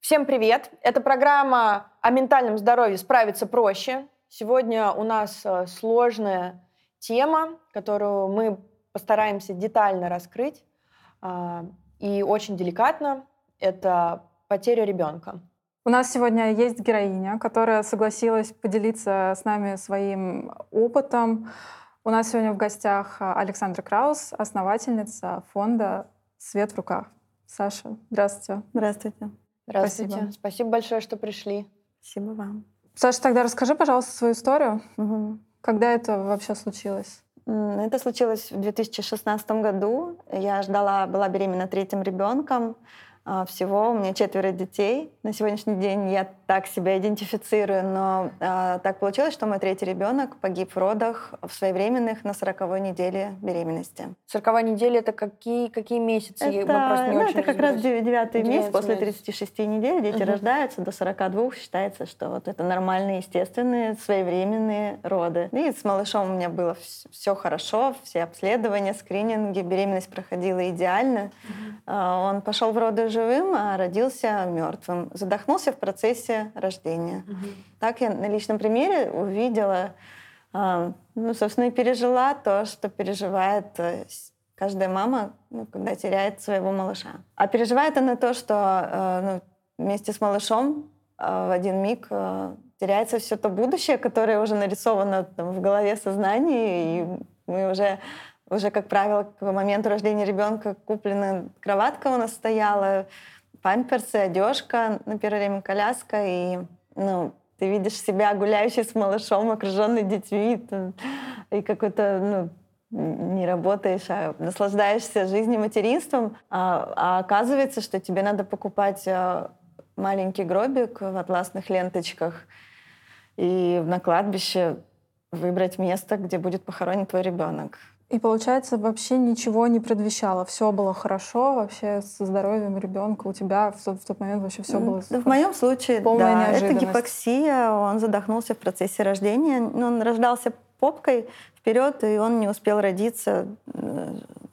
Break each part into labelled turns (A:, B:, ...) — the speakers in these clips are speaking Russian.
A: Всем привет! Это программа о ментальном здоровье «Справиться проще». Сегодня у нас э, сложная тема, которую мы постараемся детально раскрыть а, и очень деликатно. Это потеря ребенка.
B: У нас сегодня есть героиня, которая согласилась поделиться с нами своим опытом. У нас сегодня в гостях Александра Краус, основательница фонда «Свет в руках». Саша, здравствуйте.
C: Здравствуйте.
A: Здравствуйте. Спасибо, Спасибо большое, что пришли.
C: Спасибо вам.
B: Саша, тогда расскажи, пожалуйста, свою историю. Угу. Когда это вообще случилось?
C: Это случилось в 2016 году. Я ждала, была беременна третьим ребенком. А, всего у меня четверо детей. На сегодняшний день я так себя идентифицирую, но э, так получилось, что мой третий ребенок погиб в родах в своевременных на сороковой неделе беременности.
A: Сороковая неделя это какие, какие месяцы?
C: Это, ну, это как раз девятый месяц после 36 недель дети угу. рождаются, до 42 считается, что вот это нормальные, естественные, своевременные роды. И с малышом у меня было все хорошо, все обследования, скрининги, беременность проходила идеально. Угу. Он пошел в роды живым, а родился мертвым. Задохнулся в процессе рождения. Угу. Так я на личном примере увидела, а, ну, собственно, и пережила то, что переживает э, каждая мама, ну, когда теряет своего малыша. А переживает она то, что э, ну, вместе с малышом э, в один миг теряется все то будущее, которое уже нарисовано там, в голове, сознании, и мы уже уже, как правило, к моменту рождения ребенка куплена кроватка у нас стояла, памперсы, одежка, на первое время коляска, и ну, ты видишь себя гуляющей с малышом, окруженной детьми, и какой-то, ну, не работаешь, а наслаждаешься жизнью материнством, а, а оказывается, что тебе надо покупать а, маленький гробик в атласных ленточках и на кладбище выбрать место, где будет похоронен твой ребенок.
B: И получается, вообще ничего не предвещало. Все было хорошо, вообще со здоровьем ребенка. У тебя в тот, в тот момент вообще все было
C: В моем случае, да, это гипоксия. Он задохнулся в процессе рождения. Он рождался попкой вперед, и он не успел родиться.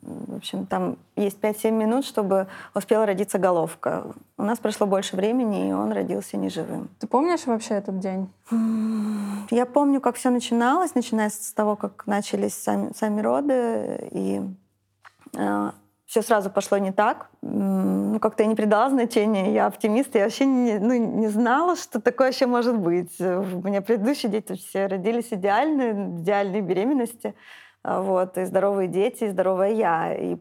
C: В общем, там есть 5-7 минут, чтобы успела родиться головка. У нас прошло больше времени, и он родился неживым.
B: Ты помнишь вообще этот день?
C: Я помню, как все начиналось, начиная с того, как начались сами, сами роды, и э, все сразу пошло не так. Ну, как-то я не придала значения, я оптимист, я вообще не, ну, не знала, что такое вообще может быть. У меня предыдущие дети все родились идеальные, идеальные беременности, а, вот, и здоровые дети, и здоровая я. И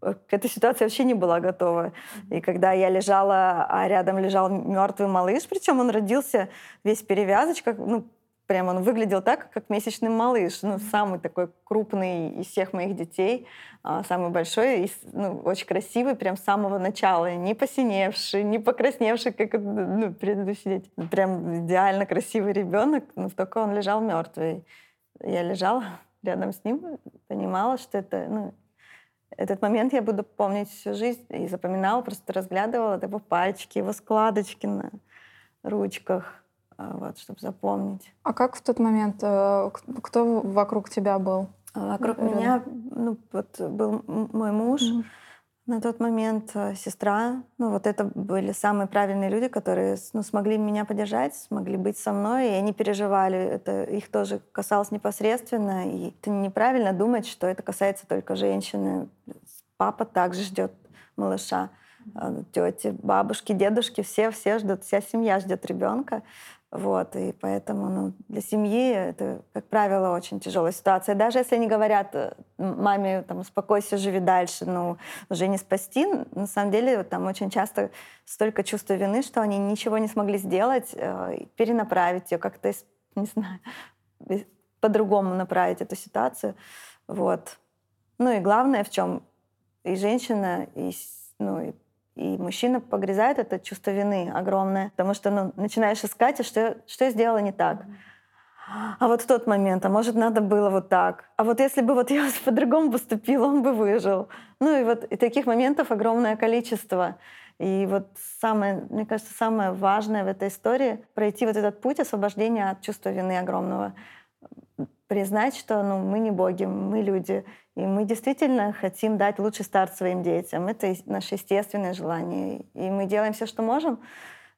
C: к этой ситуации вообще не была готова. И когда я лежала, а рядом лежал мертвый малыш, причем он родился весь в перевязочках, ну, Прям он выглядел так, как месячный малыш. Ну, самый такой крупный из всех моих детей. А, самый большой, и, ну, очень красивый прям с самого начала. Не посиневший, не покрасневший, как ну, предыдущие дети. Прям идеально красивый ребенок, но только он лежал мертвый. Я лежала рядом с ним, понимала, что это, ну, этот момент я буду помнить всю жизнь и запоминала, просто разглядывала его пальчики, его складочки на ручках. А, вот, чтобы запомнить.
B: А как в тот момент, э, кто вокруг тебя был?
C: Вокруг Рядом? меня ну, вот был мой муж, mm на тот момент э, сестра. Ну, вот это были самые правильные люди, которые ну, смогли меня поддержать, смогли быть со мной, и они переживали. Это их тоже касалось непосредственно. И это неправильно думать, что это касается только женщины. Папа также ждет малыша. Э, Тети, бабушки, дедушки, все, все ждут, вся семья ждет ребенка. Вот, и поэтому ну, для семьи это, как правило, очень тяжелая ситуация. Даже если они говорят э, маме, там, успокойся, живи дальше, ну, уже не спасти, на самом деле там очень часто столько чувства вины, что они ничего не смогли сделать, э, перенаправить ее как-то, не знаю, по-другому направить эту ситуацию. Вот. Ну и главное в чем и женщина, и, ну, и и мужчина погрязает это чувство вины огромное, потому что ну, начинаешь искать, и что, что я сделала не так. А вот в тот момент, а может, надо было вот так. А вот если бы вот я по-другому поступила, он бы выжил. Ну и вот и таких моментов огромное количество. И вот самое, мне кажется, самое важное в этой истории — пройти вот этот путь освобождения от чувства вины огромного. Признать, что ну, мы не боги, мы люди. И мы действительно хотим дать лучший старт своим детям. Это наше естественное желание. И мы делаем все, что можем,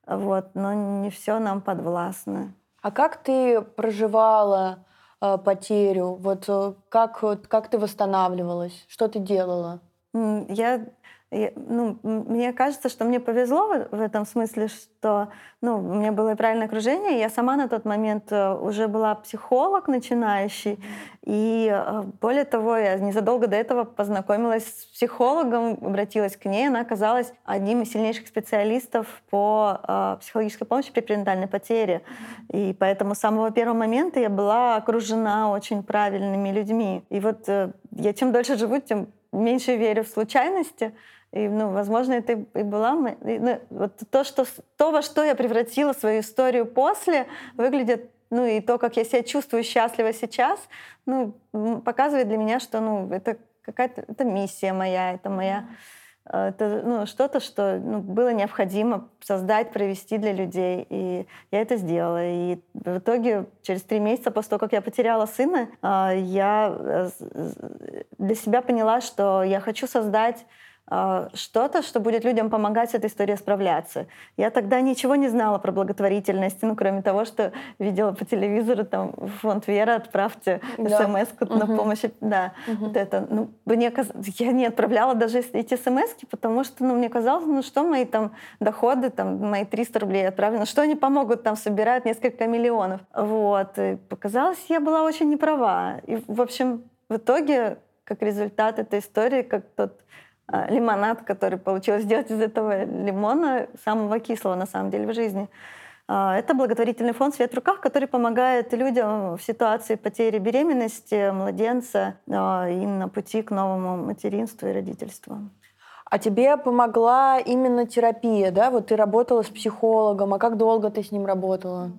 C: вот, но не все нам подвластно.
A: А как ты проживала э, потерю? Вот э, как, как ты восстанавливалась? Что ты делала?
C: Я ну, мне кажется, что мне повезло в, этом смысле, что ну, у меня было правильное окружение. Я сама на тот момент э, уже была психолог начинающий. И э, более того, я незадолго до этого познакомилась с психологом, обратилась к ней. Она оказалась одним из сильнейших специалистов по э, психологической помощи при перинатальной потере. И поэтому с самого первого момента я была окружена очень правильными людьми. И вот я чем дольше живу, тем меньше верю в случайности. И, ну, возможно, это и была... Ну, вот то, что, то, во что я превратила свою историю после, выглядит ну и то, как я себя чувствую счастливо сейчас, ну, показывает для меня, что ну, это какая-то это миссия моя, это моя э, это ну, что-то, что ну, было необходимо создать, провести для людей. И я это сделала. И в итоге, через три месяца после того, как я потеряла сына, э, я э, для себя поняла, что я хочу создать что-то, что будет людям помогать с этой историей справляться. Я тогда ничего не знала про благотворительность, ну, кроме того, что видела по телевизору там фонд Вера, отправьте да. смс угу. на помощь. Да, угу. вот это. Ну, мне каз... Я не отправляла даже эти смс потому что ну, мне казалось, ну что мои там доходы, там мои 300 рублей отправлены, что они помогут там собирать несколько миллионов. Вот. И показалось, я была очень неправа. И, в общем, в итоге, как результат этой истории, как тот а, лимонад, который получилось сделать из этого лимона, самого кислого на самом деле в жизни. А, это благотворительный фонд «Свет в руках», который помогает людям в ситуации потери беременности, младенца а, и на пути к новому материнству и родительству.
A: А тебе помогла именно терапия, да? Вот ты работала с психологом, а как долго ты с ним работала?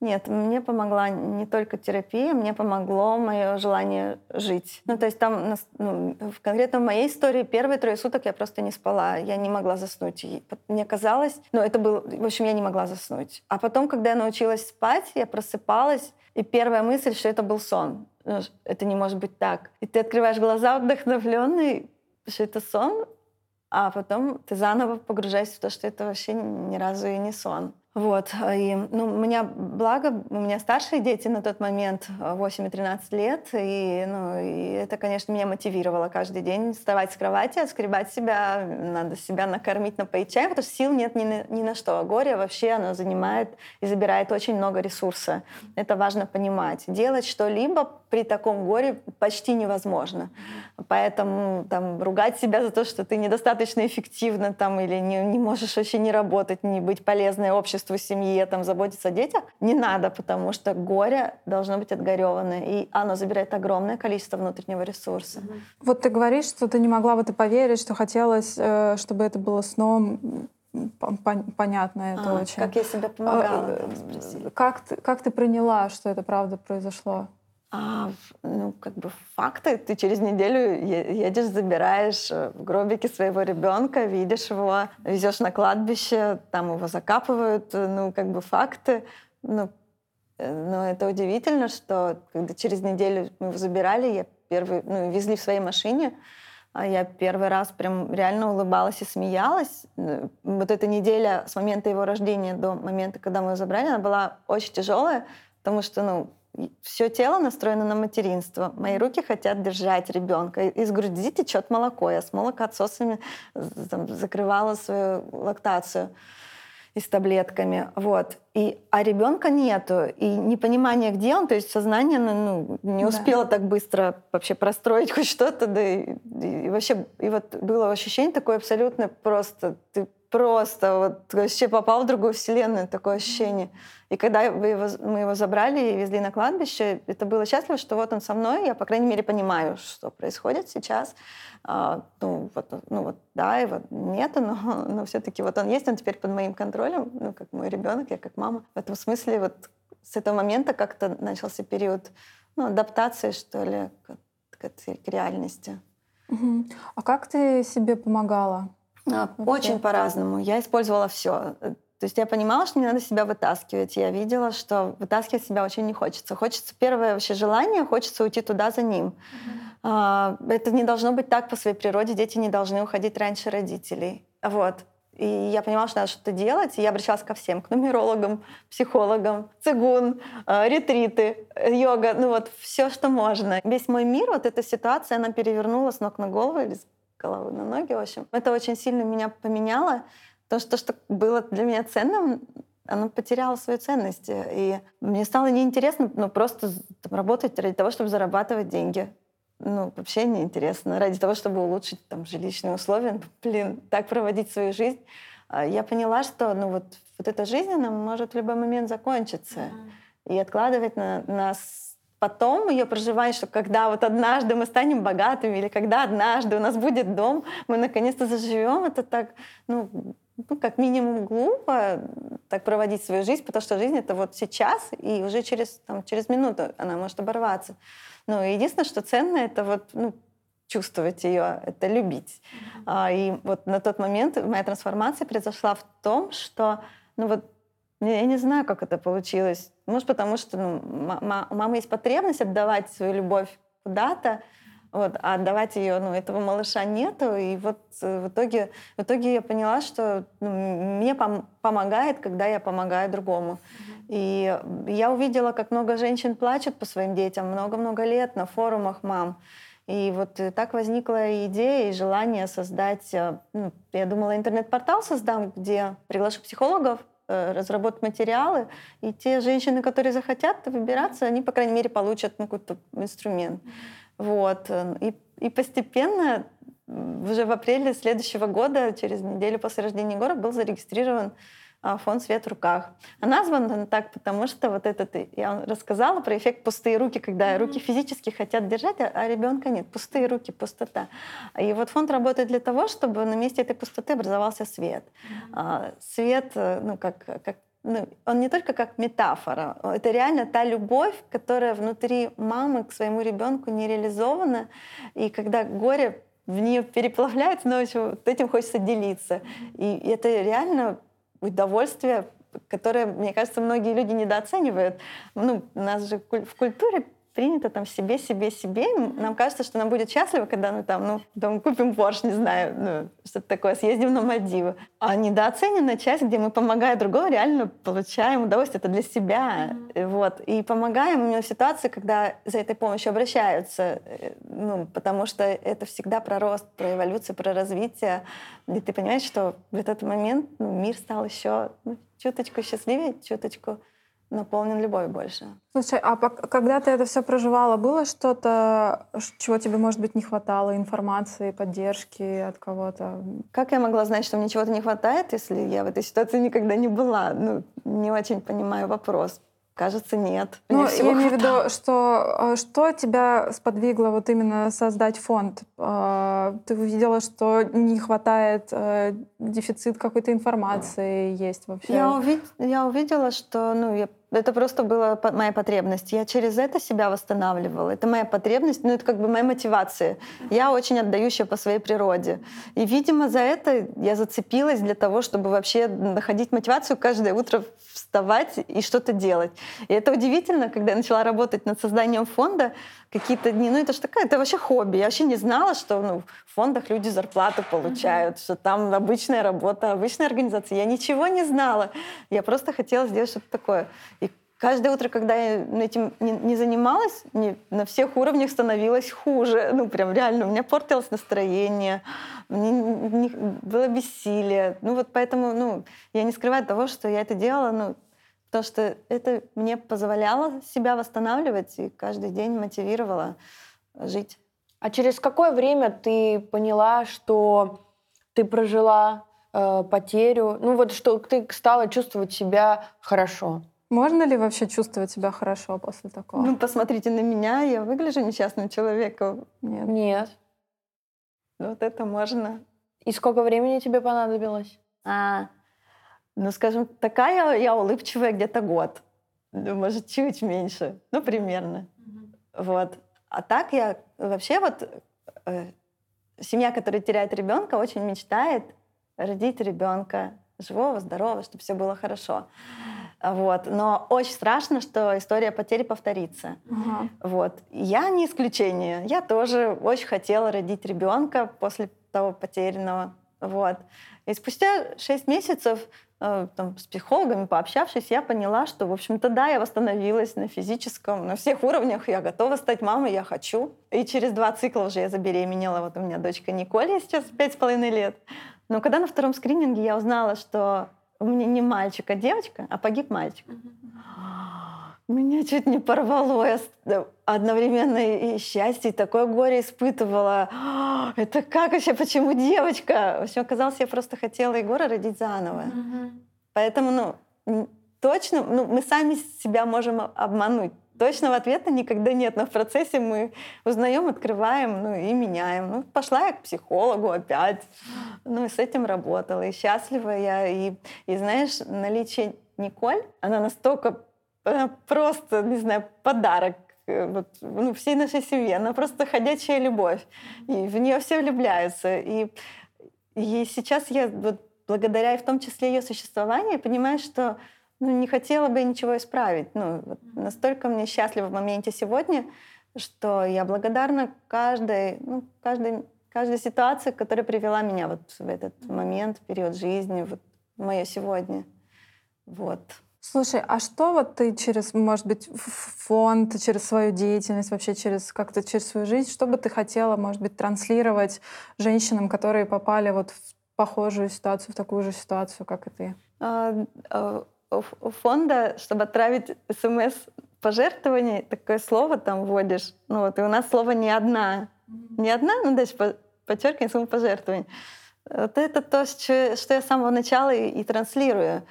C: Нет, мне помогла не только терапия, мне помогло мое желание жить. Ну, то есть там, ну, конкретно в моей истории, первые трое суток я просто не спала, я не могла заснуть. И мне казалось, ну, это был, в общем, я не могла заснуть. А потом, когда я научилась спать, я просыпалась, и первая мысль, что это был сон. Ну, это не может быть так. И ты открываешь глаза вдохновленный, что это сон, а потом ты заново погружаешься в то, что это вообще ни разу и не сон. Вот. И, ну, у меня, благо, у меня старшие дети на тот момент, 8 и 13 лет, и, ну, и это, конечно, меня мотивировало каждый день вставать с кровати, отскребать себя, надо себя накормить, напоить чаем, потому что сил нет ни на, ни на что. Горе вообще, оно занимает и забирает очень много ресурса. Это важно понимать. Делать что-либо при таком горе почти невозможно. Поэтому там, ругать себя за то, что ты недостаточно эффективна там, или не, не можешь вообще не работать, не быть полезной обществу, семье, там, заботиться о детях, не надо, потому что горе должно быть отгоревано, и оно забирает огромное количество внутреннего ресурса.
B: Вот ты говоришь, что ты не могла в это поверить, что хотелось, э, чтобы это было сном понятно это а, очень.
C: Как я себя помогала? Э,
B: как, ты, как ты приняла, что это правда произошло?
C: А, ну, как бы факты. Ты через неделю едешь, забираешь э, в гробике своего ребенка, видишь его, везешь на кладбище, там его закапывают. Ну, как бы факты. Ну, э, но это удивительно, что когда через неделю мы его забирали, я первый, ну, везли в своей машине, а я первый раз прям реально улыбалась и смеялась. Вот эта неделя с момента его рождения до момента, когда мы его забрали, она была очень тяжелая, потому что, ну, все тело настроено на материнство. Мои руки хотят держать ребенка. Из груди течет молоко. Я с молокоотсосами там, закрывала свою лактацию и с таблетками. Вот. И, а ребенка нету. И непонимание, где он, то есть сознание ну, не успело да. так быстро вообще простроить хоть что-то. Да, и, и вообще, и вот было ощущение такое абсолютно просто, ты просто вот вообще попал в другую вселенную, такое ощущение. И когда мы его, мы его забрали и везли на кладбище, это было счастливо, что вот он со мной, я, по крайней мере, понимаю, что происходит сейчас. А, ну, вот, ну вот, да, его нету, но, но все-таки вот он есть, он теперь под моим контролем, ну, как мой ребенок, я как мама. В этом смысле вот с этого момента как-то начался период ну, адаптации, что ли, к, к, к реальности.
B: Угу. А как ты себе помогала?
C: А, очень по-разному. Я использовала все. То есть я понимала, что не надо себя вытаскивать. Я видела, что вытаскивать себя очень не хочется. Хочется первое вообще желание, хочется уйти туда за ним. А, это не должно быть так по своей природе. Дети не должны уходить раньше родителей. Вот. И я понимала, что надо что-то делать, и я обращалась ко всем, к нумерологам, психологам, цигун, э, ретриты, йога, ну вот все, что можно. Весь мой мир, вот эта ситуация, она перевернула с ног на голову головы на ноги, в общем. Это очень сильно меня поменяло, потому что то, что было для меня ценным, оно потеряло свою ценность. И мне стало неинтересно ну, просто там, работать ради того, чтобы зарабатывать деньги ну, вообще неинтересно. Ради того, чтобы улучшить там жилищные условия, блин, так проводить свою жизнь. А, я поняла, что ну, вот, вот эта жизнь, она может в любой момент закончиться. Mm-hmm. И откладывать на нас потом ее проживание, что когда вот однажды мы станем богатыми, или когда однажды у нас будет дом, мы наконец-то заживем, это так, ну, ну, как минимум глупо так проводить свою жизнь, потому что жизнь это вот сейчас, и уже через, там, через минуту она может оборваться. Ну, единственное, что ценно, это вот, ну, чувствовать ее, это любить. Mm-hmm. А, и вот на тот момент моя трансформация произошла в том, что, ну вот, я не знаю, как это получилось. Может, потому что ну, у мамы есть потребность отдавать свою любовь куда-то, вот, а отдавать ее, ну, этого малыша нету. И вот э, в итоге, в итоге я поняла, что ну, мне пом- помогает, когда я помогаю другому. Mm-hmm. И я увидела, как много женщин плачут по своим детям много-много лет на форумах мам. И вот так возникла идея и желание создать, э, ну, я думала, интернет-портал создам, где приглашу психологов, э, разработать материалы, и те женщины, которые захотят выбираться, они, по крайней мере, получат ну, какой-то инструмент. Вот. Э, и, и постепенно уже в апреле следующего года, через неделю после рождения Егора, был зарегистрирован а, фонд «Свет в руках». А назван он так, потому что вот этот, я вам рассказала про эффект пустые руки, когда mm-hmm. руки физически хотят держать, а, а ребенка нет. Пустые руки, пустота. И вот фонд работает для того, чтобы на месте этой пустоты образовался свет. Mm-hmm. Свет, э, ну, как, как ну, он не только как метафора, это реально та любовь, которая внутри мамы к своему ребенку не реализована, и когда горе в нее переплавляется, но еще этим хочется делиться. И это реально удовольствие, которое, мне кажется, многие люди недооценивают. Ну, нас же в культуре принято там себе, себе, себе. Нам кажется, что нам будет счастливо, когда мы там, ну, там купим Порш, не знаю, ну, что-то такое, съездим на Мальдивы. А недооцененная часть, где мы, помогая другому, реально получаем удовольствие. Это для себя. Mm-hmm. Вот. И помогаем именно в ситуации, когда за этой помощью обращаются. Э, ну, потому что это всегда про рост, про эволюцию, про развитие. И ты понимаешь, что в этот момент ну, мир стал еще ну, чуточку счастливее, чуточку наполнен любовью больше.
B: Слушай, а когда ты это все проживала, было что-то, чего тебе, может быть, не хватало, информации, поддержки от кого-то?
C: Как я могла знать, что мне чего-то не хватает, если я в этой ситуации никогда не была? Ну, не очень понимаю вопрос. Кажется, нет.
B: Ну, я имею в виду, что, э, что тебя сподвигло вот именно создать фонд? Э, ты увидела, что не хватает, э, дефицит какой-то информации есть вообще?
C: Я, увид... я увидела, что ну, я это просто была моя потребность. Я через это себя восстанавливала. Это моя потребность, ну это как бы моя мотивация. Я очень отдающая по своей природе. И, видимо, за это я зацепилась для того, чтобы вообще находить мотивацию каждое утро вставать и что-то делать. И это удивительно, когда я начала работать над созданием фонда, какие-то дни, ну это же такая, это вообще хобби. Я вообще не знала, что ну, в фондах люди зарплату получают, mm-hmm. что там обычная работа, обычная организация. Я ничего не знала. Я просто хотела сделать что-то такое. И каждое утро, когда я этим не, не занималась, не, на всех уровнях становилось хуже. Ну, прям реально, у меня портилось настроение, мне не, было бессилие. Ну, вот поэтому, ну, я не скрываю того, что я это делала, ну, потому что это мне позволяло себя восстанавливать и каждый день мотивировало жить.
A: А через какое время ты поняла, что ты прожила э, потерю? Ну вот что ты стала чувствовать себя хорошо?
B: Можно ли вообще чувствовать себя хорошо после такого?
C: Ну, посмотрите на меня, я выгляжу несчастным человеком.
A: Нет. Нет.
C: Вот это можно.
A: И сколько времени тебе понадобилось?
C: А, ну, скажем, такая я улыбчивая где-то год. Ну, может, чуть меньше. Ну, примерно. Mm-hmm. Вот. А так я вообще вот... Э, семья, которая теряет ребенка, очень мечтает родить ребенка живого, здорового, чтобы все было хорошо. Вот. Но очень страшно, что история потери повторится. Ага. Вот. Я не исключение. Я тоже очень хотела родить ребенка после того потерянного. Вот. И спустя шесть месяцев э, там, с психологами пообщавшись, я поняла, что, в общем-то, да, я восстановилась на физическом, на всех уровнях. Я готова стать мамой, я хочу. И через два цикла уже я забеременела. Вот у меня дочка Николь, ей сейчас пять с половиной лет. Но когда на втором скрининге я узнала, что у меня не мальчик, а девочка, а погиб мальчик. Меня чуть не порвало. Я одновременно и счастье, и такое горе испытывала. Это как вообще? Почему девочка? В общем, оказалось, я просто хотела Егора родить заново. Поэтому, ну, точно, ну, мы сами себя можем обмануть. Точного ответа никогда нет, но в процессе мы узнаем, открываем, ну и меняем. Ну, пошла я к психологу опять, ну и с этим работала, и счастлива я. И, и знаешь, наличие Николь, она настолько она просто, не знаю, подарок э, вот, ну, всей нашей семье. Она просто ходячая любовь. И в нее все влюбляются. И, и сейчас я вот, благодаря и в том числе ее существованию понимаю, что ну, не хотела бы ничего исправить. Ну, вот настолько мне счастлива в моменте сегодня, что я благодарна каждой, ну, каждой, каждой ситуации, которая привела меня вот в этот момент, период жизни, вот мое сегодня. Вот.
B: Слушай, а что вот ты через, может быть, фонд, через свою деятельность, вообще через как-то через свою жизнь, что бы ты хотела, может быть, транслировать женщинам, которые попали вот в похожую ситуацию, в такую же ситуацию, как и ты?
C: Фонда, чтобы отправить смс пожертвование, такое слово там вводишь. Ну вот, и у нас слово не одна. Не одна, ну дальше подчеркивание сумму пожертвований. Вот это то, что я с самого начала и, и транслирую.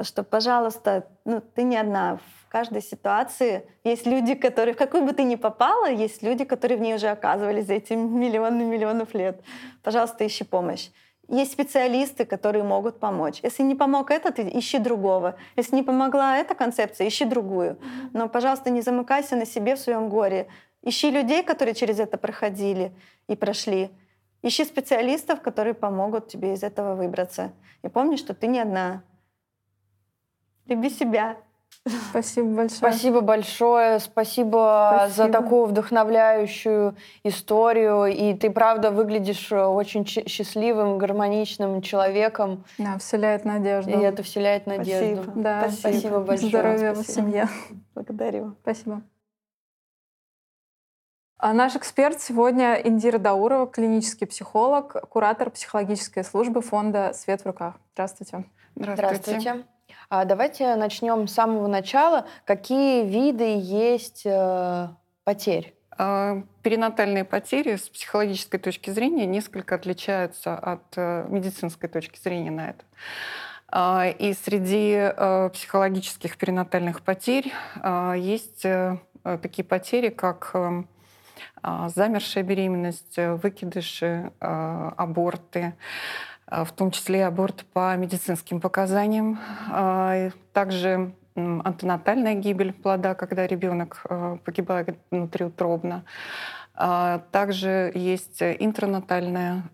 C: Что, пожалуйста, ну, ты не одна. В каждой ситуации есть люди, которые, в какую бы ты ни попала, есть люди, которые в ней уже оказывались за эти миллионы миллионов лет. Пожалуйста, ищи помощь. Есть специалисты, которые могут помочь. Если не помог этот, ищи другого. Если не помогла эта концепция, ищи другую. Но, пожалуйста, не замыкайся на себе в своем горе. Ищи людей, которые через это проходили и прошли. Ищи специалистов, которые помогут тебе из этого выбраться. И помни, что ты не одна. Люби себя.
B: Спасибо большое.
A: Спасибо большое. Спасибо, Спасибо за такую вдохновляющую историю. И ты, правда, выглядишь э, очень счастливым, гармоничным человеком.
B: Да, вселяет надежду.
A: И это вселяет надежду.
B: Спасибо. Да, Спасибо, Спасибо большое. Здоровья в семье.
C: Благодарю.
B: Спасибо. А наш эксперт сегодня Индира Даурова, клинический психолог, куратор психологической службы фонда «Свет в руках». Здравствуйте.
A: Здравствуйте. Здравствуйте. А давайте начнем с самого начала. Какие виды есть э, потерь?
D: А, перинатальные потери с психологической точки зрения несколько отличаются от э, медицинской точки зрения на это. А, и среди э, психологических перинатальных потерь есть такие потери, как замершая беременность, выкидыши, аборты, в том числе аборт по медицинским показаниям. А, также антенатальная гибель плода, когда ребенок а, погибает внутриутробно. Также есть интранатальная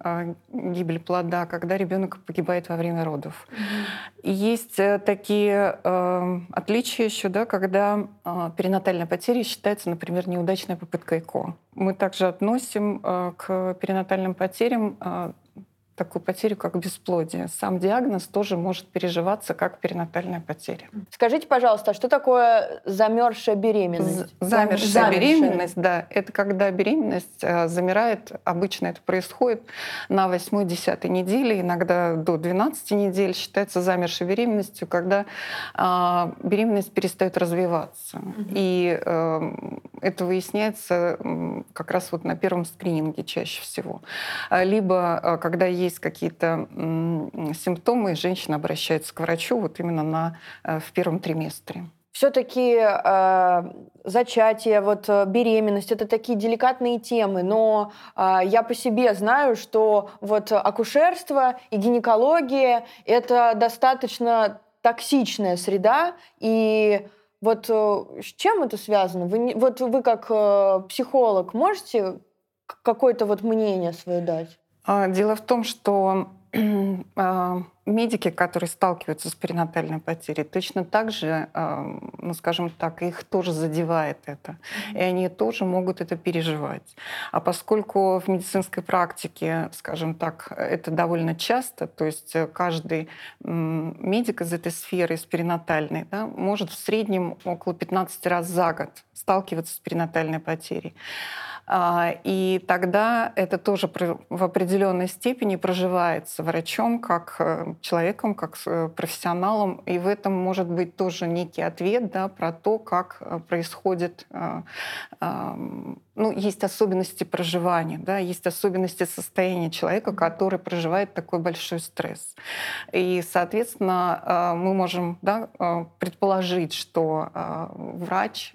D: гибель плода, когда ребенок погибает во время родов. Mm-hmm. Есть э, такие э, отличия еще, да, когда э, перинатальная потеря считается, например, неудачная попытка ЭКО. Мы также относим э, к перинатальным потерям такую потерю, как бесплодие. Сам диагноз тоже может переживаться как перинатальная потеря.
A: Скажите, пожалуйста, а что такое замерзшая беременность?
D: Замерзшая, замерзшая беременность, да, это когда беременность э, замирает, обычно это происходит на 8-10 неделе, иногда до 12 недель считается замерзшей беременностью, когда э, беременность перестает развиваться. Угу. И э, это выясняется как раз вот на первом скрининге чаще всего. Либо э, когда есть есть какие-то симптомы, женщина обращается к врачу вот именно на, э, в первом триместре.
A: Все-таки э, зачатие, вот э, беременность это такие деликатные темы, но э, я по себе знаю, что вот акушерство и гинекология это достаточно токсичная среда, и вот э, с чем это связано? Вы, вот вы как э, психолог можете какое-то вот мнение свое дать?
D: А, дело в том, что а, медики, которые сталкиваются с перинатальной потерей, точно так же, ну, скажем так, их тоже задевает это. И они тоже могут это переживать. А поскольку в медицинской практике, скажем так, это довольно часто, то есть каждый медик из этой сферы, из перинатальной, да, может в среднем около 15 раз за год сталкиваться с перинатальной потерей. А, и тогда это тоже в определенной степени проживается врачом как э, человеком, как э, профессионалом. И в этом может быть тоже некий ответ да, про то, как э, происходит ну, есть особенности проживания, да, есть особенности состояния человека, который проживает такой большой стресс. И, соответственно, мы можем да, предположить, что врач,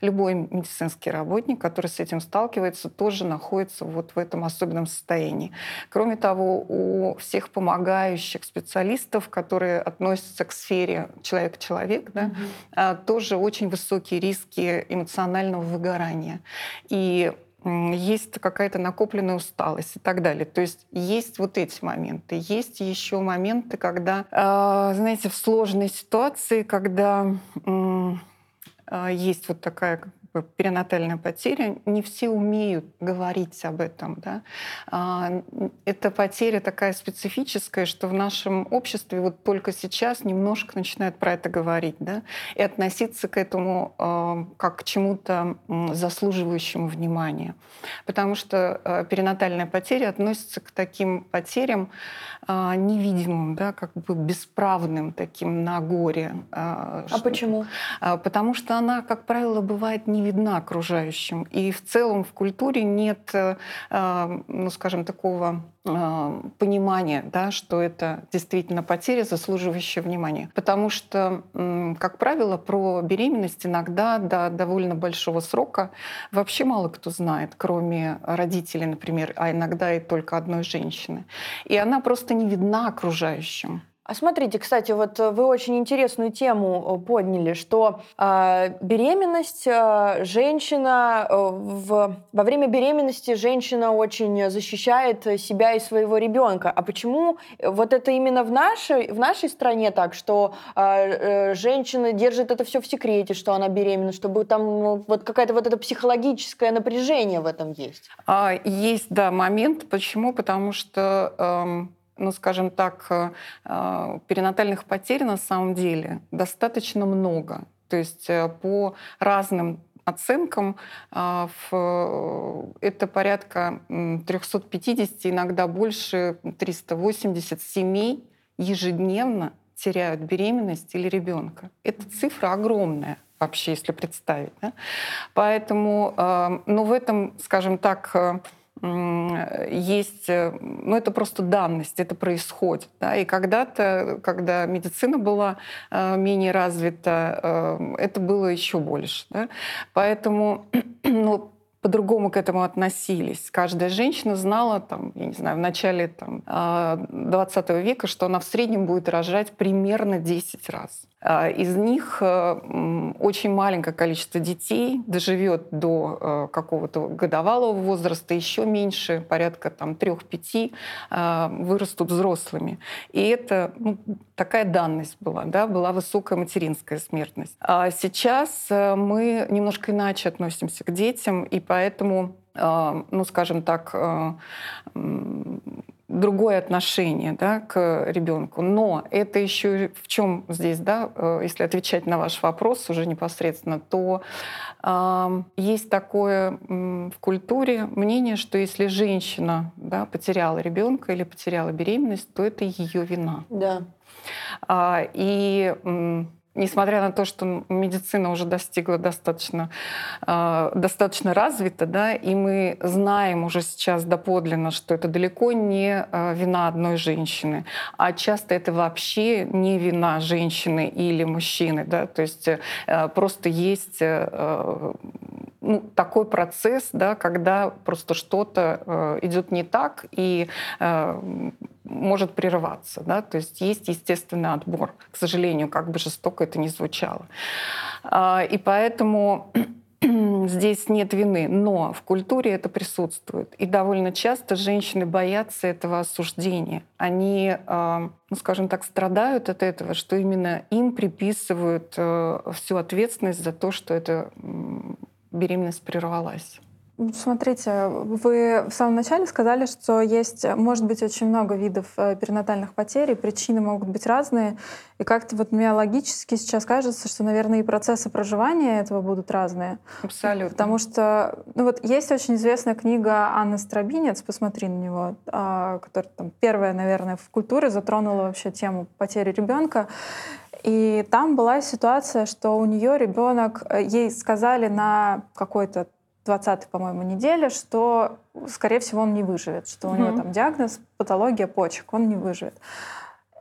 D: любой медицинский работник, который с этим сталкивается, сталкивается, тоже находится вот в этом особенном состоянии. Кроме того, у всех помогающих специалистов, которые относятся к сфере человек-человек, да, mm-hmm. тоже очень высокие риски эмоционального выгорания. И есть какая-то накопленная усталость и так далее. То есть есть вот эти моменты. Есть еще моменты, когда, а, знаете, в сложной ситуации, когда а, есть вот такая перинатальная потеря, не все умеют говорить об этом. Да? А, эта потеря такая специфическая, что в нашем обществе вот только сейчас немножко начинают про это говорить. Да? И относиться к этому а, как к чему-то заслуживающему внимания. Потому что а, перинатальная потеря относится к таким потерям невидимым, да, как бы бесправным таким на горе.
A: А почему?
D: Потому что она, как правило, бывает невидимой видна окружающим. И в целом в культуре нет, э, э, ну, скажем, такого э, понимания, да, что это действительно потеря, заслуживающая внимания. Потому что, как правило, про беременность иногда до довольно большого срока вообще мало кто знает, кроме родителей, например, а иногда и только одной женщины. И она просто не видна окружающим.
A: А смотрите, кстати, вот э, вы очень интересную тему э, подняли, что э, беременность, э, женщина, э, в, во время беременности женщина очень защищает себя и своего ребенка. А почему вот это именно в нашей, в нашей стране так, что э, э, женщина держит это все в секрете, что она беременна, чтобы там ну, вот какая-то вот это психологическое напряжение в этом есть?
D: А, есть, да, момент. Почему? Потому что... Эм ну, скажем так, э, э, перинатальных потерь на самом деле достаточно много. То есть э, по разным оценкам это порядка 350, иногда больше 380 семей ежедневно теряют беременность или ребенка. Эта цифра огромная вообще, если представить. Да? Поэтому, ну, в этом, скажем так, есть, э, ну это просто данность, это происходит. Да? И когда-то, когда медицина была э, менее развита, э, это было еще больше. Да? Поэтому ну, по-другому к этому относились. Каждая женщина знала, там, я не знаю, в начале там, 20 века, что она в среднем будет рожать примерно 10 раз. А, из них э, очень маленькое количество детей доживет до э, какого-то годовалого возраста, еще меньше, порядка там, 3-5, а, вырастут взрослыми. И это ну, такая данность была, да, была высокая материнская смертность. А сейчас э, мы немножко иначе относимся к детям, и поэтому ну, скажем так, другое отношение да, к ребенку. Но это еще в чем здесь, да, э, если отвечать на ваш вопрос уже непосредственно, то э, есть такое в культуре мнение, что если женщина да, потеряла ребенка или потеряла беременность, то это ее вина.
A: Да.
D: А, и несмотря на то, что медицина уже достигла достаточно, э, достаточно развита, да, и мы знаем уже сейчас доподлинно, что это далеко не э, вина одной женщины, а часто это вообще не вина женщины или мужчины. Да, то есть э, просто есть э, ну, такой процесс, да, когда просто что-то э, идет не так, и э, может прерываться. Да? То есть есть естественный отбор, к сожалению, как бы жестоко это ни звучало. А, и поэтому здесь нет вины, но в культуре это присутствует. И довольно часто женщины боятся этого осуждения. Они, э, ну, скажем так, страдают от этого, что именно им приписывают э, всю ответственность за то, что эта беременность прервалась.
B: Смотрите, вы в самом начале сказали, что есть, может быть, очень много видов э, перинатальных потерь, и причины могут быть разные. И как-то вот мне логически сейчас кажется, что, наверное, и процессы проживания этого будут разные.
D: Абсолютно.
B: Потому что, ну вот есть очень известная книга Анны Стробинец, посмотри на него, а, которая там первая, наверное, в культуре затронула вообще тему потери ребенка. И там была ситуация, что у нее ребенок, э, ей сказали на какой-то 20 по-моему, неделе, что, скорее всего, он не выживет, что у него там диагноз, патология почек, он не выживет.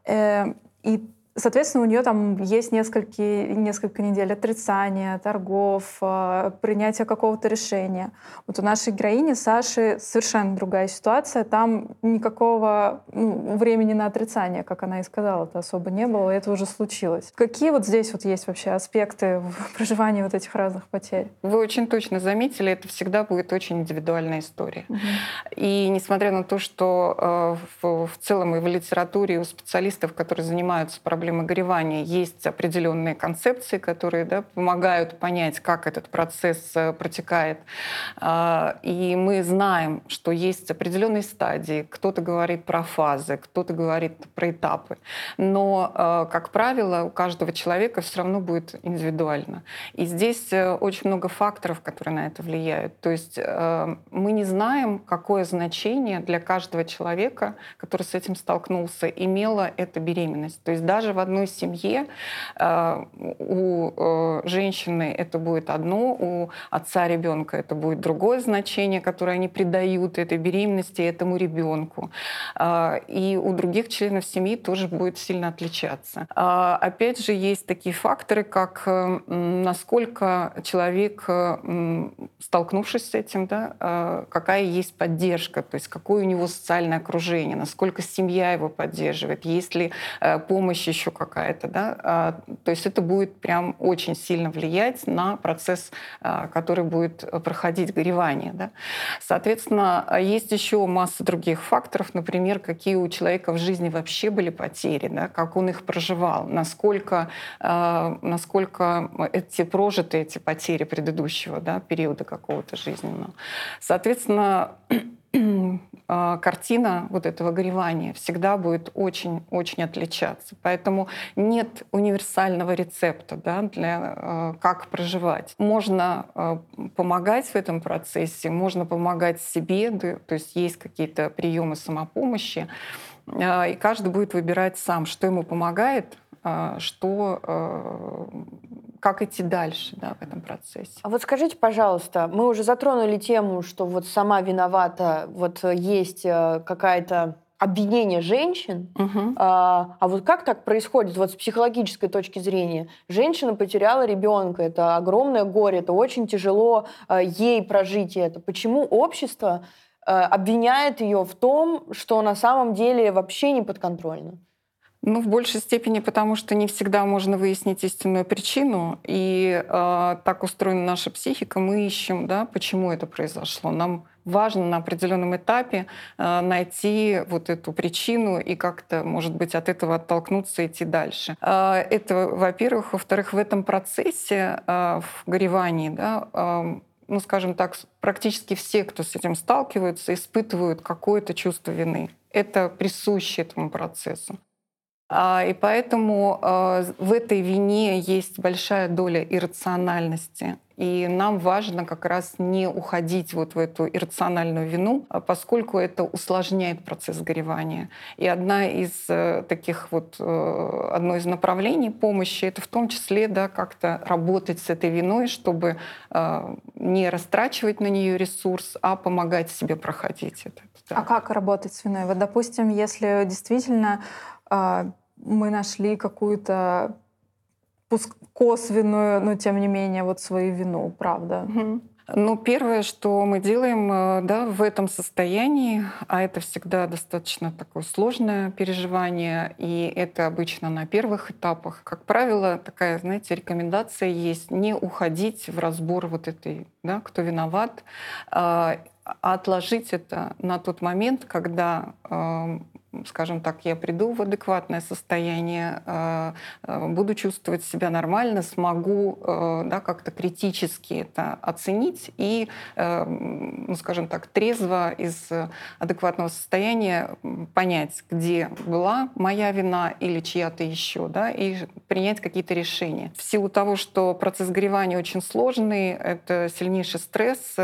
B: Э, и Соответственно, у нее там есть несколько, несколько недель отрицания, торгов, э, принятия какого-то решения. Вот у нашей героини Саши совершенно другая ситуация. Там никакого ну, времени на отрицание, как она и сказала, это особо не было, это уже случилось. Какие вот здесь вот есть вообще аспекты проживания вот этих разных потерь?
D: Вы очень точно заметили, это всегда будет очень индивидуальная история. Угу. И несмотря на то, что э, в, в целом и в литературе у специалистов, которые занимаются проблемой проблемы горевания есть определенные концепции, которые да, помогают понять, как этот процесс э, протекает. А, и мы знаем, что есть определенные стадии. Кто-то говорит про фазы, кто-то говорит про этапы. Но, э, как правило, у каждого человека все равно будет индивидуально. И здесь э, очень много факторов, которые на это влияют. То есть мы не знаем, какое значение для каждого человека, который с этим столкнулся, имела эта беременность. То есть даже в одной семье э, у э, женщины это будет одно, у отца ребенка это будет другое значение, которое они придают этой беременности, этому ребенку. Э, и у других членов семьи тоже будет сильно отличаться. Опять же, есть такие факторы, как насколько человек, столкнувшись с этим, да, какая есть поддержка, то есть какое у него социальное окружение, насколько семья его поддерживает, есть ли помощь еще еще какая-то, да, а, то есть это будет прям очень сильно влиять на процесс, а, который будет проходить горевание, да. Соответственно, есть еще масса других факторов, например, какие у человека в жизни вообще были потери, да, как он их проживал, насколько, а, насколько эти прожиты эти потери предыдущего да, периода какого-то жизненного. Соответственно, А, картина вот этого горевания всегда будет очень-очень отличаться. Поэтому нет универсального рецепта да, для а, как проживать. Можно а, помогать в этом процессе, можно помогать себе, то есть есть какие-то приемы самопомощи, и каждый будет выбирать сам, что ему помогает, что как идти дальше да, в этом процессе.
A: А вот скажите, пожалуйста, мы уже затронули тему, что вот сама виновата, вот есть э, какая-то обвинение женщин, угу. а, а вот как так происходит вот с психологической точки зрения? Женщина потеряла ребенка, это огромное горе, это очень тяжело а, ей прожить это. Почему общество а, обвиняет ее в том, что на самом деле вообще не подконтрольно?
D: Ну, в большей степени, потому что не всегда можно выяснить истинную причину. И э, так устроена наша психика. Мы ищем, да, почему это произошло. Нам важно на определенном этапе э, найти вот эту причину и как-то, может быть, от этого оттолкнуться и идти дальше. Э, это, во-первых. Во-вторых, в этом процессе, э, в горевании, да, э, ну, скажем так, практически все, кто с этим сталкиваются, испытывают какое-то чувство вины. Это присуще этому процессу. А, и поэтому а, в этой вине есть большая доля иррациональности. И нам важно как раз не уходить вот в эту иррациональную вину, а поскольку это усложняет процесс горевания. И одна из э, таких вот, э, одно из направлений помощи, это в том числе да, как-то работать с этой виной, чтобы не растрачивать на нее ресурс, а помогать себе проходить это.
B: Да. А как работать с виной? Вот, допустим, если действительно мы нашли какую-то косвенную, но тем не менее вот свою вину, правда.
D: Ну, первое, что мы делаем э, да, в этом состоянии, а это всегда достаточно такое сложное переживание, и это обычно на первых этапах. Как правило, такая, знаете, рекомендация есть не уходить в разбор вот этой, да, кто виноват, а отложить это на тот момент, когда эм, скажем так, я приду в адекватное состояние, э, э, буду чувствовать себя нормально, смогу э, да, как-то критически это оценить и, ну, скажем так, трезво из адекватного состояния понять, где была моя вина или чья-то еще, да, и принять какие-то решения. В силу того, что процесс горевания очень сложный, это сильнейший стресс,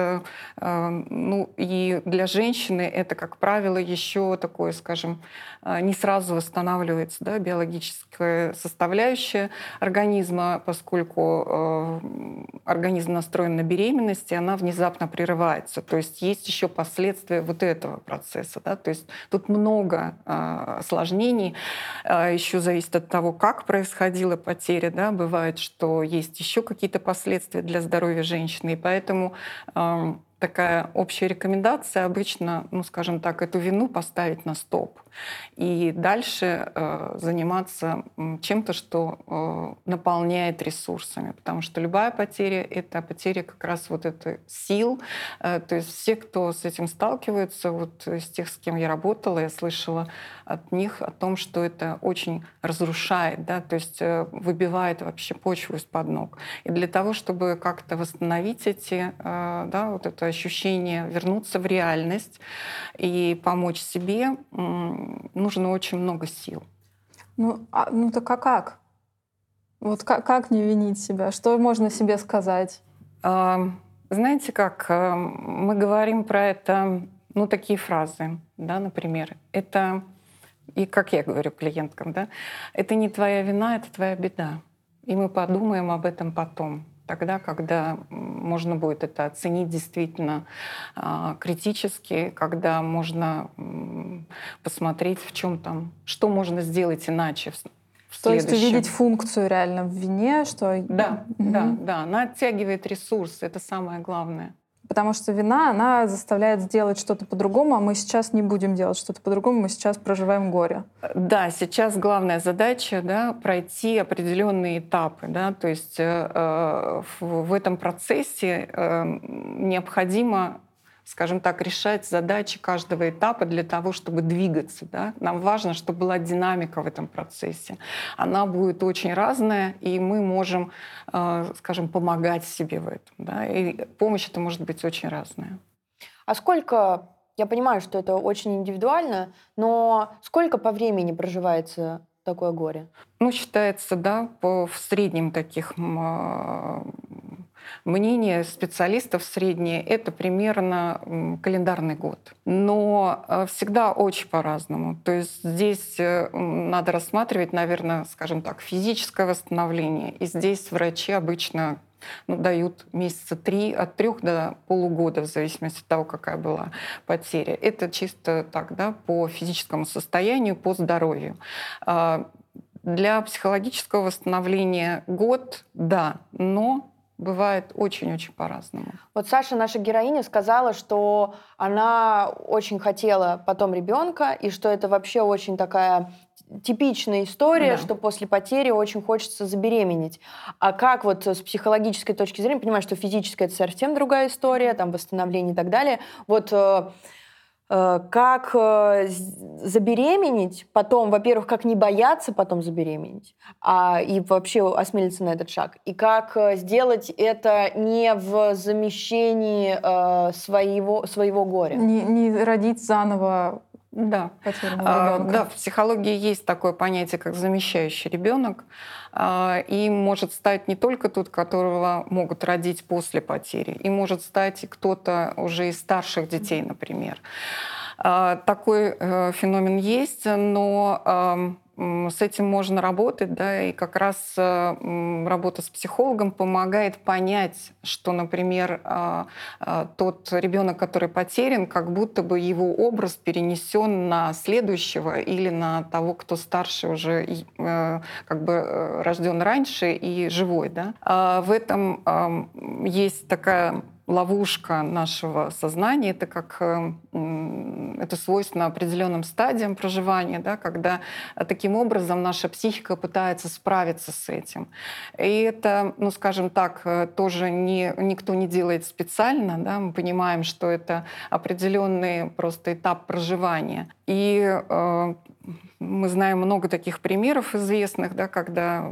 D: ну и для женщины это, как правило, еще такое, скажем, не сразу восстанавливается да, биологическая составляющая организма, поскольку э, организм настроен на беременность, и она внезапно прерывается. То есть есть еще последствия вот этого процесса. Да? То есть тут много э, осложнений. Еще зависит от того, как происходила потеря. Да? Бывает, что есть еще какие-то последствия для здоровья женщины. И поэтому эм, такая общая рекомендация обычно, ну, скажем так, эту вину поставить на стоп и дальше э, заниматься чем-то, что э, наполняет ресурсами, потому что любая потеря — это потеря как раз вот этой сил. Э, то есть все, кто с этим сталкивается, вот из тех, с кем я работала, я слышала от них о том, что это очень разрушает, да, то есть э, выбивает вообще почву из-под ног. И для того, чтобы как-то восстановить эти, э, да, вот это ощущение, вернуться в реальность и помочь себе, нужно очень много сил.
B: Ну, а, ну так а как? Вот как, как не винить себя? Что можно себе сказать?
D: А, знаете как, мы говорим про это, ну, такие фразы, да, например. Это, и как я говорю клиенткам, да, это не твоя вина, это твоя беда. И мы подумаем об этом потом тогда, когда можно будет это оценить действительно э, критически, когда можно посмотреть, в чем там, что можно сделать иначе в, в
B: То есть увидеть функцию реально в вине, что...
D: Да, угу. да, да, она оттягивает ресурсы, это самое главное.
B: Потому что вина, она заставляет сделать что-то по-другому, а мы сейчас не будем делать что-то по-другому, мы сейчас проживаем горе.
D: Да, сейчас главная задача да, пройти определенные этапы. Да, то есть э, э в, в этом процессе э, необходимо скажем так, решать задачи каждого этапа для того, чтобы двигаться. Да? Нам важно, чтобы была динамика в этом процессе. Она будет очень разная, и мы можем, э, скажем, помогать себе в этом. Да? И помощь это может быть очень разная.
A: А сколько, я понимаю, что это очень индивидуально, но сколько по времени проживается такое горе?
D: Ну, считается, да, по, в среднем таких Мнение специалистов среднее — это примерно календарный год. Но э, всегда очень по-разному. То есть здесь э, надо рассматривать, наверное, скажем так, физическое восстановление. И здесь врачи обычно ну, дают месяца три, от трех до полугода, в зависимости от того, какая была потеря. Это чисто так, да, по физическому состоянию, по здоровью. А, для психологического восстановления год, да, но бывает очень-очень по-разному.
A: Вот Саша, наша героиня, сказала, что она очень хотела потом ребенка, и что это вообще очень такая типичная история, да. что после потери очень хочется забеременеть. А как вот с психологической точки зрения, понимаю, что физическая это совсем другая история, там восстановление и так далее. Вот э, как э, забеременеть, потом, во-первых, как не бояться потом забеременеть, а, и вообще осмелиться на этот шаг, и как э, сделать это не в замещении своего, своего горя.
B: Не, не родить заново
D: да. А, да, в психологии есть такое понятие, как замещающий ребенок. А, и может стать не только тот, которого могут родить после потери, и может стать кто-то уже из старших детей, например. А, такой э, феномен есть, но с этим можно работать, да, и как раз работа с психологом помогает понять, что, например, а, а, тот ребенок, который потерян, как будто бы его образ перенесен на следующего или на того, кто старше уже, э, как бы э, рожден раньше и живой, да. А в этом есть такая ловушка нашего сознания, это как это свойственно определенным стадиям проживания, да, когда таким образом наша психика пытается справиться с этим. И это, ну, скажем так, тоже не, никто не делает специально, да, мы понимаем, что это определенный просто этап проживания. И э, мы знаем много таких примеров известных, да, когда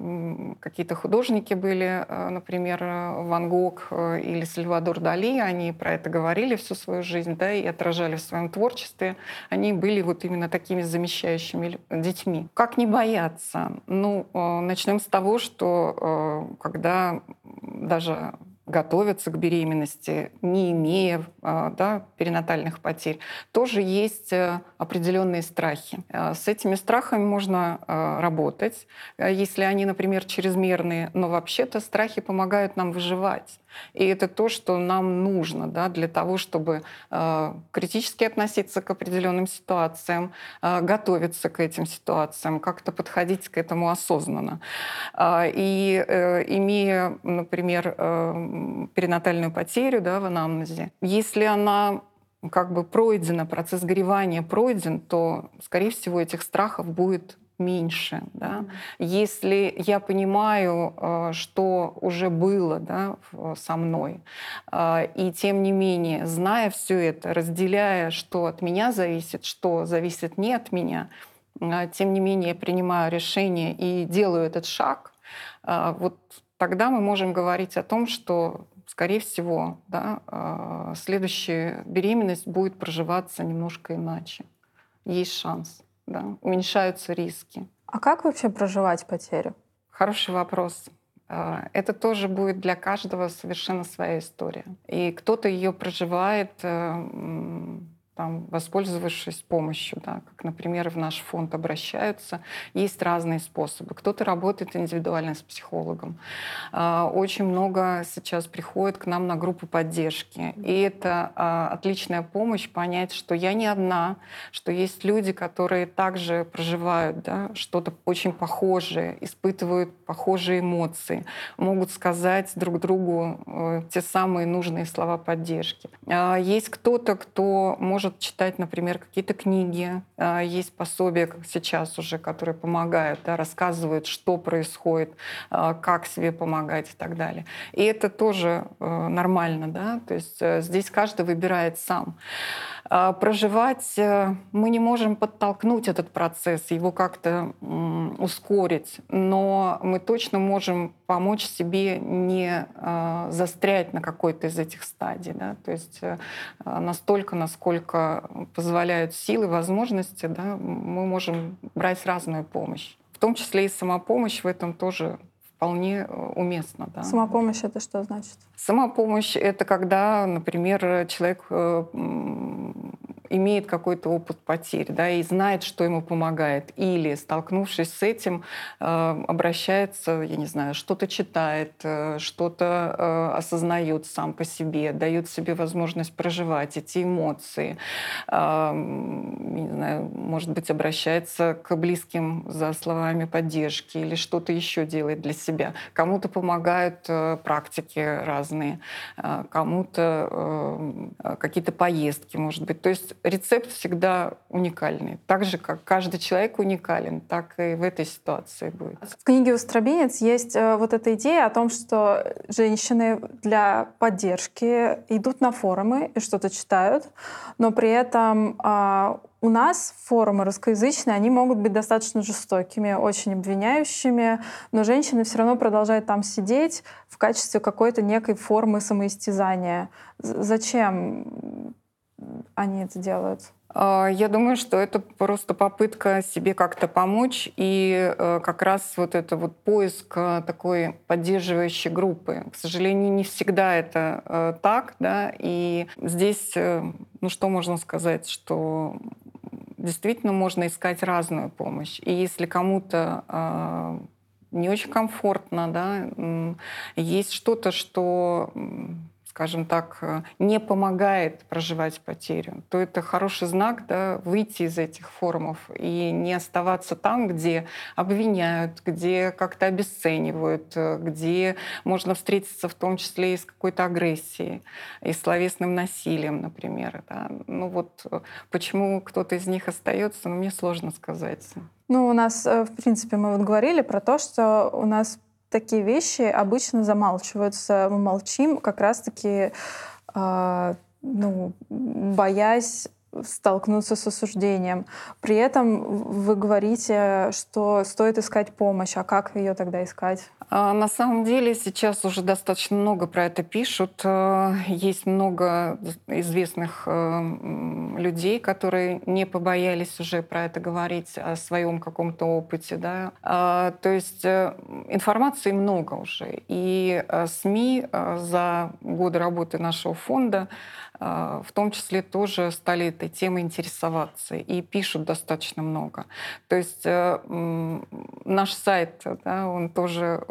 D: какие-то художники были, э, например, Ван Гог э, или Сальвадор Дали, они про это говорили всю свою жизнь да, и отражали в своем творчестве. Они были вот именно такими замещающими детьми. Как не бояться? Ну, э, начнем с того, что когда даже готовятся к беременности, не имея а, да, перинатальных потерь, тоже есть э, определенные страхи. А, с этими страхами можно а, работать, если они, например, чрезмерные, но вообще-то страхи помогают нам выживать. И это то, что нам нужно да, для того, чтобы э, критически относиться к определенным ситуациям, э, готовиться к этим ситуациям, как-то подходить к этому осознанно. Э, и э, имея, например, э, перинатальную потерю да, в анамнезе, если она как бы пройдена, процесс горевания пройден, то, скорее всего, этих страхов будет меньше. Да? Если я понимаю, э, что уже было да, со мной, э, и тем не менее, зная все это, разделяя, что от меня зависит, что зависит не от меня, э, тем не менее, принимаю решение и делаю этот шаг, вот тогда мы можем говорить о том, что скорее всего, да, следующая беременность будет проживаться немножко иначе. Есть шанс да, уменьшаются риски.
B: А как вообще проживать потерю?
D: Хороший вопрос. А, это тоже будет для каждого совершенно своя история. И кто-то ее проживает э, там, воспользовавшись помощью, да, как, например, в наш фонд обращаются. Есть разные способы. Кто-то работает индивидуально с психологом. А, очень много сейчас приходит к нам на группу поддержки. И это а, отличная помощь понять, что я не одна, что есть люди, которые также проживают да, что-то очень похожее, испытывают похожие эмоции, могут сказать друг другу э, те самые нужные слова поддержки. А, есть кто-то, кто может может читать, например, какие-то книги. А, есть пособия сейчас уже, которые помогают, да, рассказывают, что происходит, а, как себе помогать и так далее. И это тоже э, нормально. Да? То есть э, здесь каждый выбирает сам. А, проживать э, мы не можем подтолкнуть этот процесс, его как-то ускорить, но мы точно можем помочь себе не застрять на какой-то из этих стадий. Да? То есть настолько, насколько позволяют силы, возможности, да, мы можем брать разную помощь. В том числе и самопомощь в этом тоже вполне э, уместно.
B: Да. Самопомощь это что значит?
D: Самопомощь это когда, например, человек э, имеет какой-то опыт потерь, да, и знает, что ему помогает. Или, столкнувшись с этим, э, обращается, я не знаю, что-то читает, э, что-то э, осознает сам по себе, дает себе возможность проживать эти эмоции. Не знаю, может быть, обращается к близким за словами поддержки или что-то еще делает для себя. Кому-то помогают практики разные, кому-то какие-то поездки, может быть. То есть рецепт всегда уникальный. Так же, как каждый человек уникален, так и в этой ситуации будет.
B: В книге «Устробинец» есть э, вот эта идея о том, что женщины для поддержки идут на форумы и что-то читают, но при этом а, у нас форумы русскоязычные, они могут быть достаточно жестокими, очень обвиняющими, но женщины все равно продолжают там сидеть в качестве какой-то некой формы самоистязания. Зачем они это делают?
D: А, я думаю, что это просто попытка себе как-то помочь и э, как раз вот это вот поиск э, такой поддерживающей группы. К сожалению, не всегда это э, так, да, и здесь, ну что можно сказать, что действительно можно искать разную помощь. И если кому-то не очень комфортно, да, есть что-то, что скажем так, э, не помогает проживать потерю, то это хороший знак да, выйти из этих форумов и не оставаться там, где обвиняют, где как-то обесценивают, э, где можно встретиться в том числе и с какой-то агрессией, и словесным насилием, например. Да. Ну вот э, почему кто-то из них остается, ну, мне сложно сказать.
B: Ну, у нас, в принципе, мы вот говорили про то, что у нас такие вещи обычно замалчиваются. Мы молчим как раз-таки, э, ну, боясь столкнуться с осуждением. При этом вы говорите, что стоит искать помощь. А как ее тогда искать?
D: А, на самом деле сейчас уже достаточно много про это пишут. Э, есть много известных э, людей, которые не побоялись уже про это говорить о своем каком-то опыте. Да? А, то есть э, информации много уже. И СМИ за годы работы нашего фонда в том числе тоже стали этой темой интересоваться и пишут достаточно много. То есть наш сайт, да, он тоже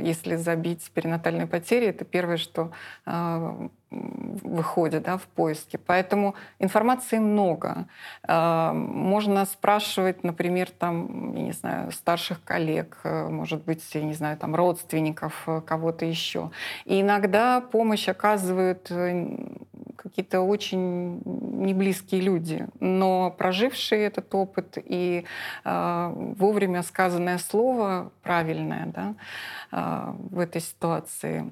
D: если забить перинатальные потери, это первое, что а, выходит да, в поиске. Поэтому информации много. А, можно спрашивать, например, там, я не знаю, старших коллег, э, может быть, я не знаю, там, родственников, э, кого-то еще. И иногда помощь оказывают э, какие-то очень неблизкие люди, но прожившие этот опыт и э, вовремя сказанное слово правильное да, э, в этой ситуации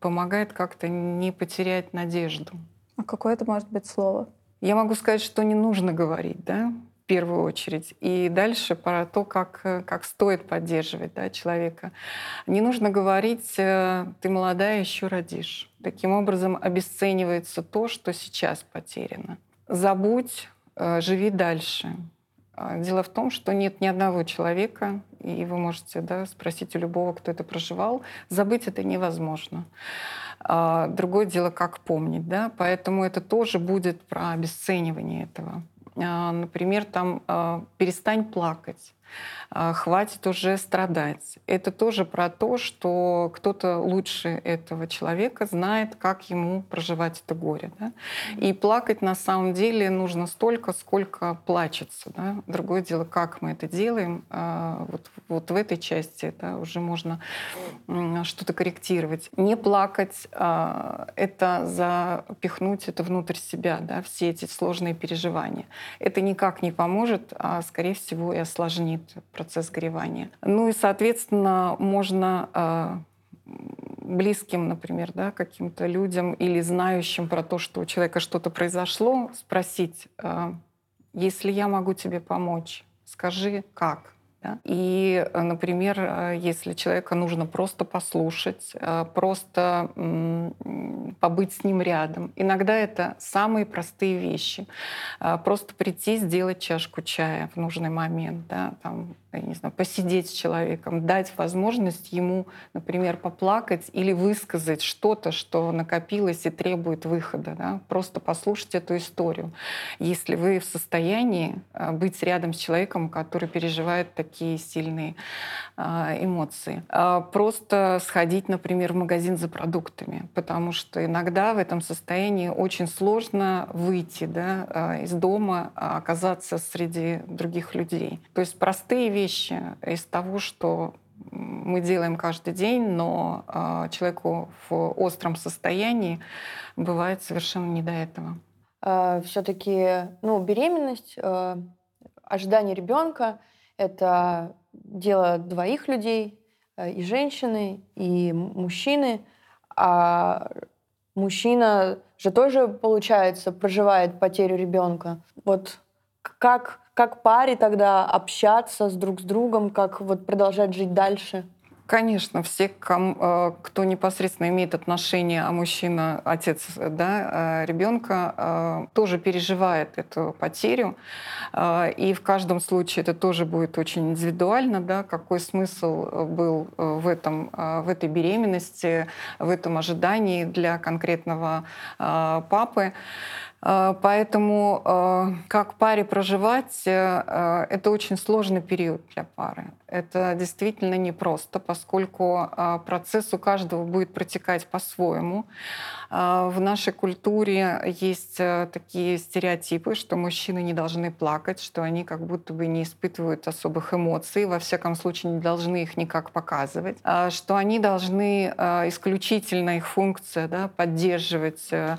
D: помогает как-то не потерять надежду.
B: А какое это может быть слово?
D: Я могу сказать, что не нужно говорить, да, первую очередь. И дальше про то, как, как стоит поддерживать да, человека. Не нужно говорить, э, ты молодая, еще родишь. Таким образом обесценивается то, что сейчас потеряно. Забудь, э, живи дальше. А, дело в том, что нет ни одного человека, и вы можете да, спросить у любого, кто это проживал, забыть это невозможно. А, другое дело, как помнить. Да? Поэтому это тоже будет про обесценивание этого. А, например, там а, перестань плакать. А, хватит уже страдать. Это тоже про то, что кто-то лучше этого человека знает, как ему проживать это горе. Да? И плакать на самом деле нужно столько, сколько плачется. Да? Другое дело, как мы это делаем. А, вот, вот в этой части да, уже можно что-то корректировать. Не плакать а, — это запихнуть это внутрь себя, да, все эти сложные переживания. Это никак не поможет, а, скорее всего, и осложнит процесс горевания. Ну и, соответственно, можно а, близким, например, да, каким-то людям или знающим про то, что у человека что-то произошло, спросить, а, если я могу тебе помочь, скажи как. Да? И, э, например, э, если человека нужно просто послушать, э, просто побыть с ним рядом. Иногда это самые простые вещи. Просто прийти, сделать чашку чая в нужный момент, да? Там, не знаю, посидеть с человеком, дать возможность ему, например, поплакать или высказать что-то, что накопилось и требует выхода. Да? Просто послушать эту историю. Если вы в состоянии быть рядом с человеком, который переживает такие сильные а, эмоции. А, просто сходить, например, в магазин за продуктами, потому что иногда в этом состоянии очень сложно выйти да, а, из дома, оказаться среди других людей. То есть простые вещи из того, что мы делаем каждый день, но э, человеку в остром состоянии бывает совершенно не до этого.
A: Э, Все-таки, ну, беременность, э, ожидание ребенка это дело двоих людей, э, и женщины, и мужчины. А мужчина же тоже, получается, проживает потерю ребенка. Вот как, как паре тогда общаться с друг с другом, как вот продолжать жить дальше?
D: Конечно, все, э, кто непосредственно имеет отношение, а мужчина, отец да, э, ребенка, э, тоже переживает эту потерю. И в каждом случае это тоже будет очень индивидуально, да, какой смысл был в, этом, в этой беременности, в этом ожидании для конкретного папы. А, поэтому а, как паре проживать, э, а, это очень сложный период для пары. Это действительно непросто, поскольку процесс у каждого будет протекать по-своему. В нашей культуре есть э, такие стереотипы, что мужчины не должны плакать, что они как будто бы не испытывают особых эмоций, во всяком случае не должны их никак показывать, что они должны исключительно их функция да, поддерживать э,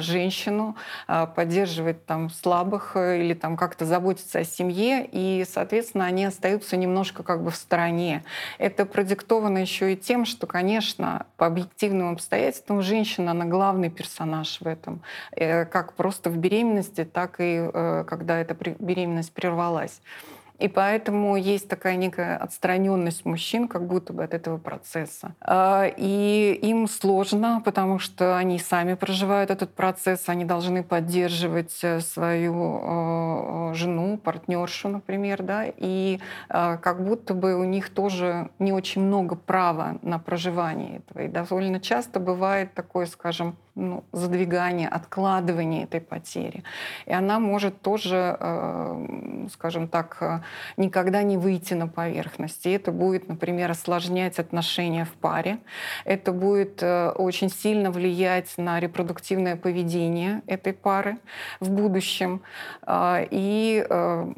D: женщину, поддерживать там слабых э, или там как-то заботиться о семье, и, соответственно, они остаются немножко как бы в стороне. Это продиктовано еще и тем, что, конечно, по объективным обстоятельствам женщина, она главный персонаж в этом, э, как просто в беременности, так и э, когда эта беременность прервалась. И поэтому есть такая некая отстраненность мужчин как будто бы от этого процесса. А, и им сложно, потому что они сами проживают этот процесс, они должны поддерживать э, свою э, жену, партнершу, например, да, и э, как будто бы у них тоже не очень много права на проживание этого. И довольно часто бывает такое, скажем, ну, задвигание, откладывание этой потери. И она может тоже, э, скажем так, э, никогда не выйти на поверхность. И это будет, например, осложнять отношения в паре. Это будет э, очень сильно влиять на репродуктивное поведение этой пары в будущем. И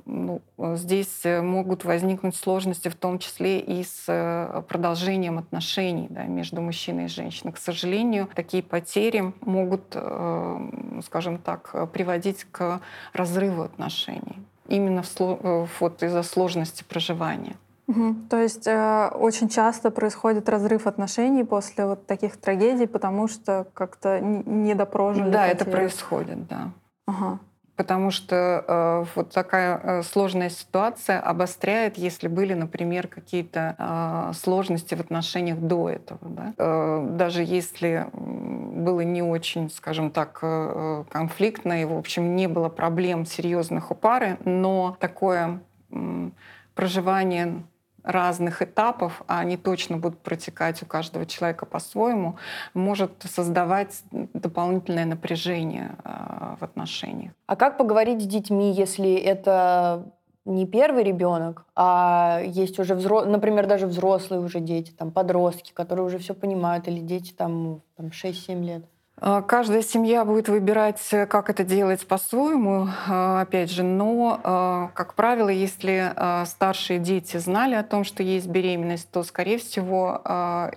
D: ну, здесь могут возникнуть сложности, в том числе и с продолжением отношений да, между мужчиной и женщиной. К сожалению, такие потери могут, э, скажем так, приводить к разрыву отношений. Именно в, э, вот из-за сложности проживания.
B: Угу. То есть э, очень часто происходит разрыв отношений после вот таких трагедий, потому что как-то недопрожили.
D: Да, это происходит, да.
B: Ага
D: потому что э, вот такая э, сложная ситуация обостряет, если были, например, какие-то э, сложности в отношениях до этого. Да? Э, даже если было не очень, скажем так, э, конфликтно, и, в общем, не было проблем серьезных у пары, но такое э, проживание разных этапов, а они точно будут протекать у каждого человека по-своему, может создавать дополнительное напряжение э, в отношениях.
A: А как поговорить с детьми, если это не первый ребенок, а есть уже взрослые, например, даже взрослые уже дети, там подростки, которые уже все понимают, или дети там, там 6-7 лет?
D: А, каждая семья будет выбирать, э, как это делать по-своему, а, опять же, но, как правило, если старшие дети знали о том, что есть беременность, то, скорее всего,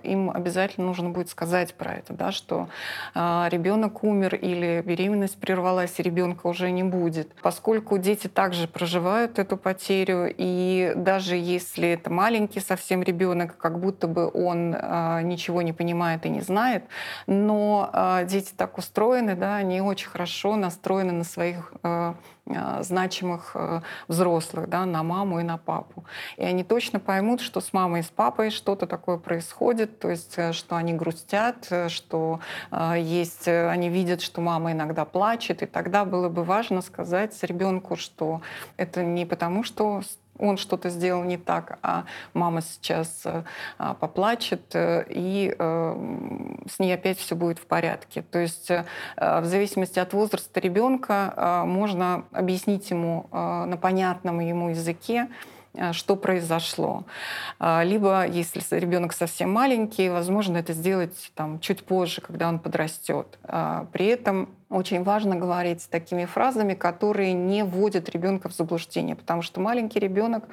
D: им обязательно нужно будет сказать про это, да, что ребенок умер или беременность прервалась, и ребенка уже не будет. Поскольку дети также проживают эту потерю, и даже если это маленький совсем ребенок, как будто бы он ничего не понимает и не знает, но дети так устроены, да, они очень хорошо настроены на своих э, э, значимых э, взрослых, да, на маму и на папу. И они точно поймут, что с мамой и с папой что-то такое происходит, то есть э, что они грустят, э, что э, есть, они видят, что мама иногда плачет, и тогда было бы важно сказать ребенку, что это не потому, что он что-то сделал не так, а мама сейчас э, а, поплачет, э, и э, с ней опять все будет в порядке. То есть в зависимости от возраста ребенка можно объяснить ему на понятном ему языке, что произошло. Либо, если ребенок совсем маленький, возможно, это сделать там, чуть позже, когда он подрастет. При этом очень важно говорить такими фразами, которые не вводят ребенка в заблуждение, потому что маленький ребенок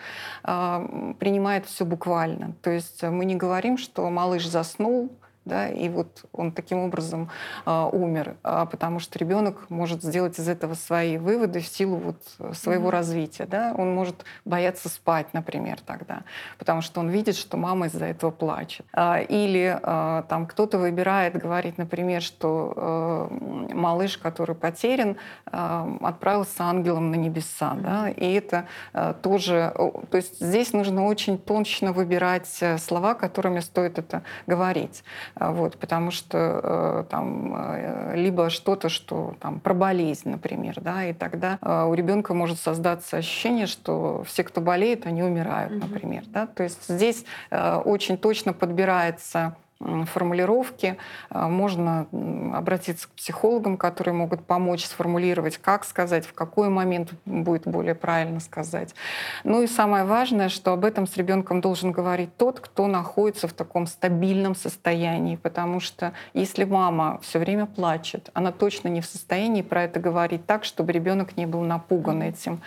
D: э, принимает все буквально. То есть мы не говорим, что малыш заснул, да, и вот он таким образом э, умер, а потому что ребенок может сделать из этого свои выводы в силу вот своего mm-hmm. развития, да, он может бояться спать, например, тогда, потому что он видит, что мама из-за этого плачет, а, или а, там кто-то выбирает говорить, например, что э, малыш, который потерян, э, отправился ангелом на небеса, mm-hmm. да, и это э, тоже, то есть здесь нужно очень точно выбирать э, слова, которыми стоит это говорить. А, вот, потому что э, там э, либо что-то, что там про болезнь, например, да, и тогда э, у ребенка может создаться ощущение, что все, кто болеет, они умирают, например, да, то есть здесь очень точно подбирается формулировки. А, можно обратиться к психологам, которые могут помочь сформулировать, как сказать, в какой момент будет более правильно сказать. Ну и самое важное, что об этом с ребенком должен говорить тот, кто находится в таком стабильном состоянии, потому что если мама все время плачет, она точно не в состоянии про это говорить так, чтобы ребенок не был напуган этим.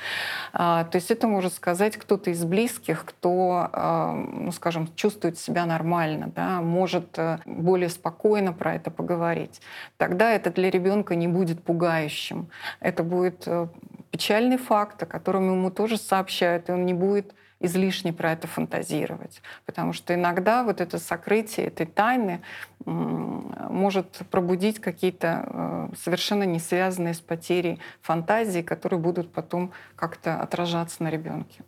D: А, то есть это может сказать кто-то из близких, кто, ну, скажем, чувствует себя нормально, да, может может э, более спокойно про это поговорить. Тогда это для ребенка не будет пугающим. Это будет э, печальный факт, о котором ему тоже сообщают, и он не будет излишне про это фантазировать. Потому что иногда вот это сокрытие этой тайны может пробудить какие-то э, совершенно не связанные с потерей фантазии, которые будут потом как-то отражаться на ребенке.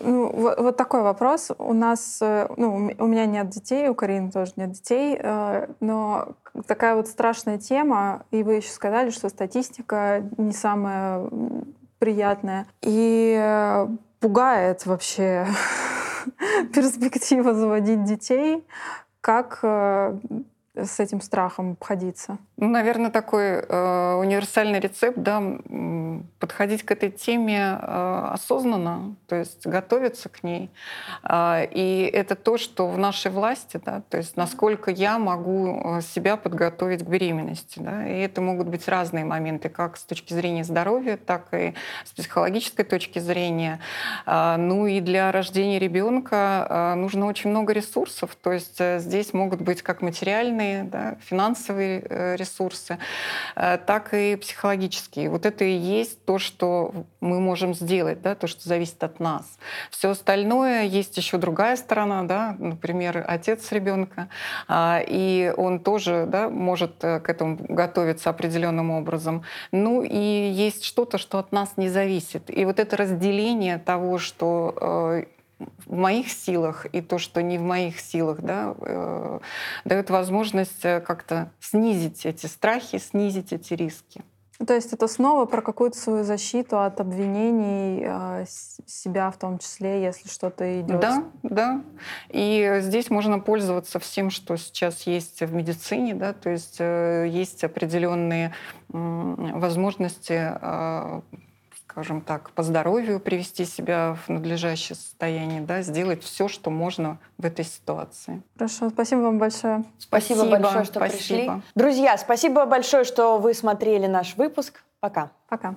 B: Ну, вот, вот такой вопрос. У нас, э, ну, у меня нет детей, у Карины тоже нет детей, э, но такая вот страшная тема, и вы еще сказали, что статистика не самая приятная. И э, пугает вообще перспектива заводить детей. Как с этим страхом обходиться?
D: Ну, наверное, такой э, универсальный рецепт, да, подходить к этой теме э, осознанно, то есть готовиться к ней. Э, и это то, что в нашей власти, да, то есть насколько я могу э, себя подготовить к беременности. Да, и это могут быть разные моменты, как с точки зрения здоровья, так и с психологической точки зрения. Э, ну и для рождения ребенка э, нужно очень много ресурсов, то есть э, здесь могут быть как материальные, да, финансовые ресурсы, ресурсы, э, так и психологические. Вот это и есть то, что мы можем сделать, да, то, что зависит от нас. Все остальное есть еще другая сторона, да, например, отец ребенка, а, и он тоже да, может э, к этому готовиться определенным образом. Ну и есть что-то, что от нас не зависит. И вот это разделение того, что э, в моих силах и то, что не в моих силах, да, э, дает возможность э, как-то снизить эти страхи, снизить эти риски.
B: То есть это снова про какую-то свою защиту от обвинений э, себя в том числе, если что-то идет.
D: Да, да. И здесь можно пользоваться всем, что сейчас есть в медицине, да, то есть э, есть определенные э, возможности скажем так, по здоровью привести себя в надлежащее состояние, да, сделать все, что можно в этой ситуации.
B: Хорошо, спасибо вам большое.
A: Спасибо, спасибо большое, что спасибо. пришли. Друзья, спасибо большое, что вы смотрели наш выпуск. Пока.
B: Пока.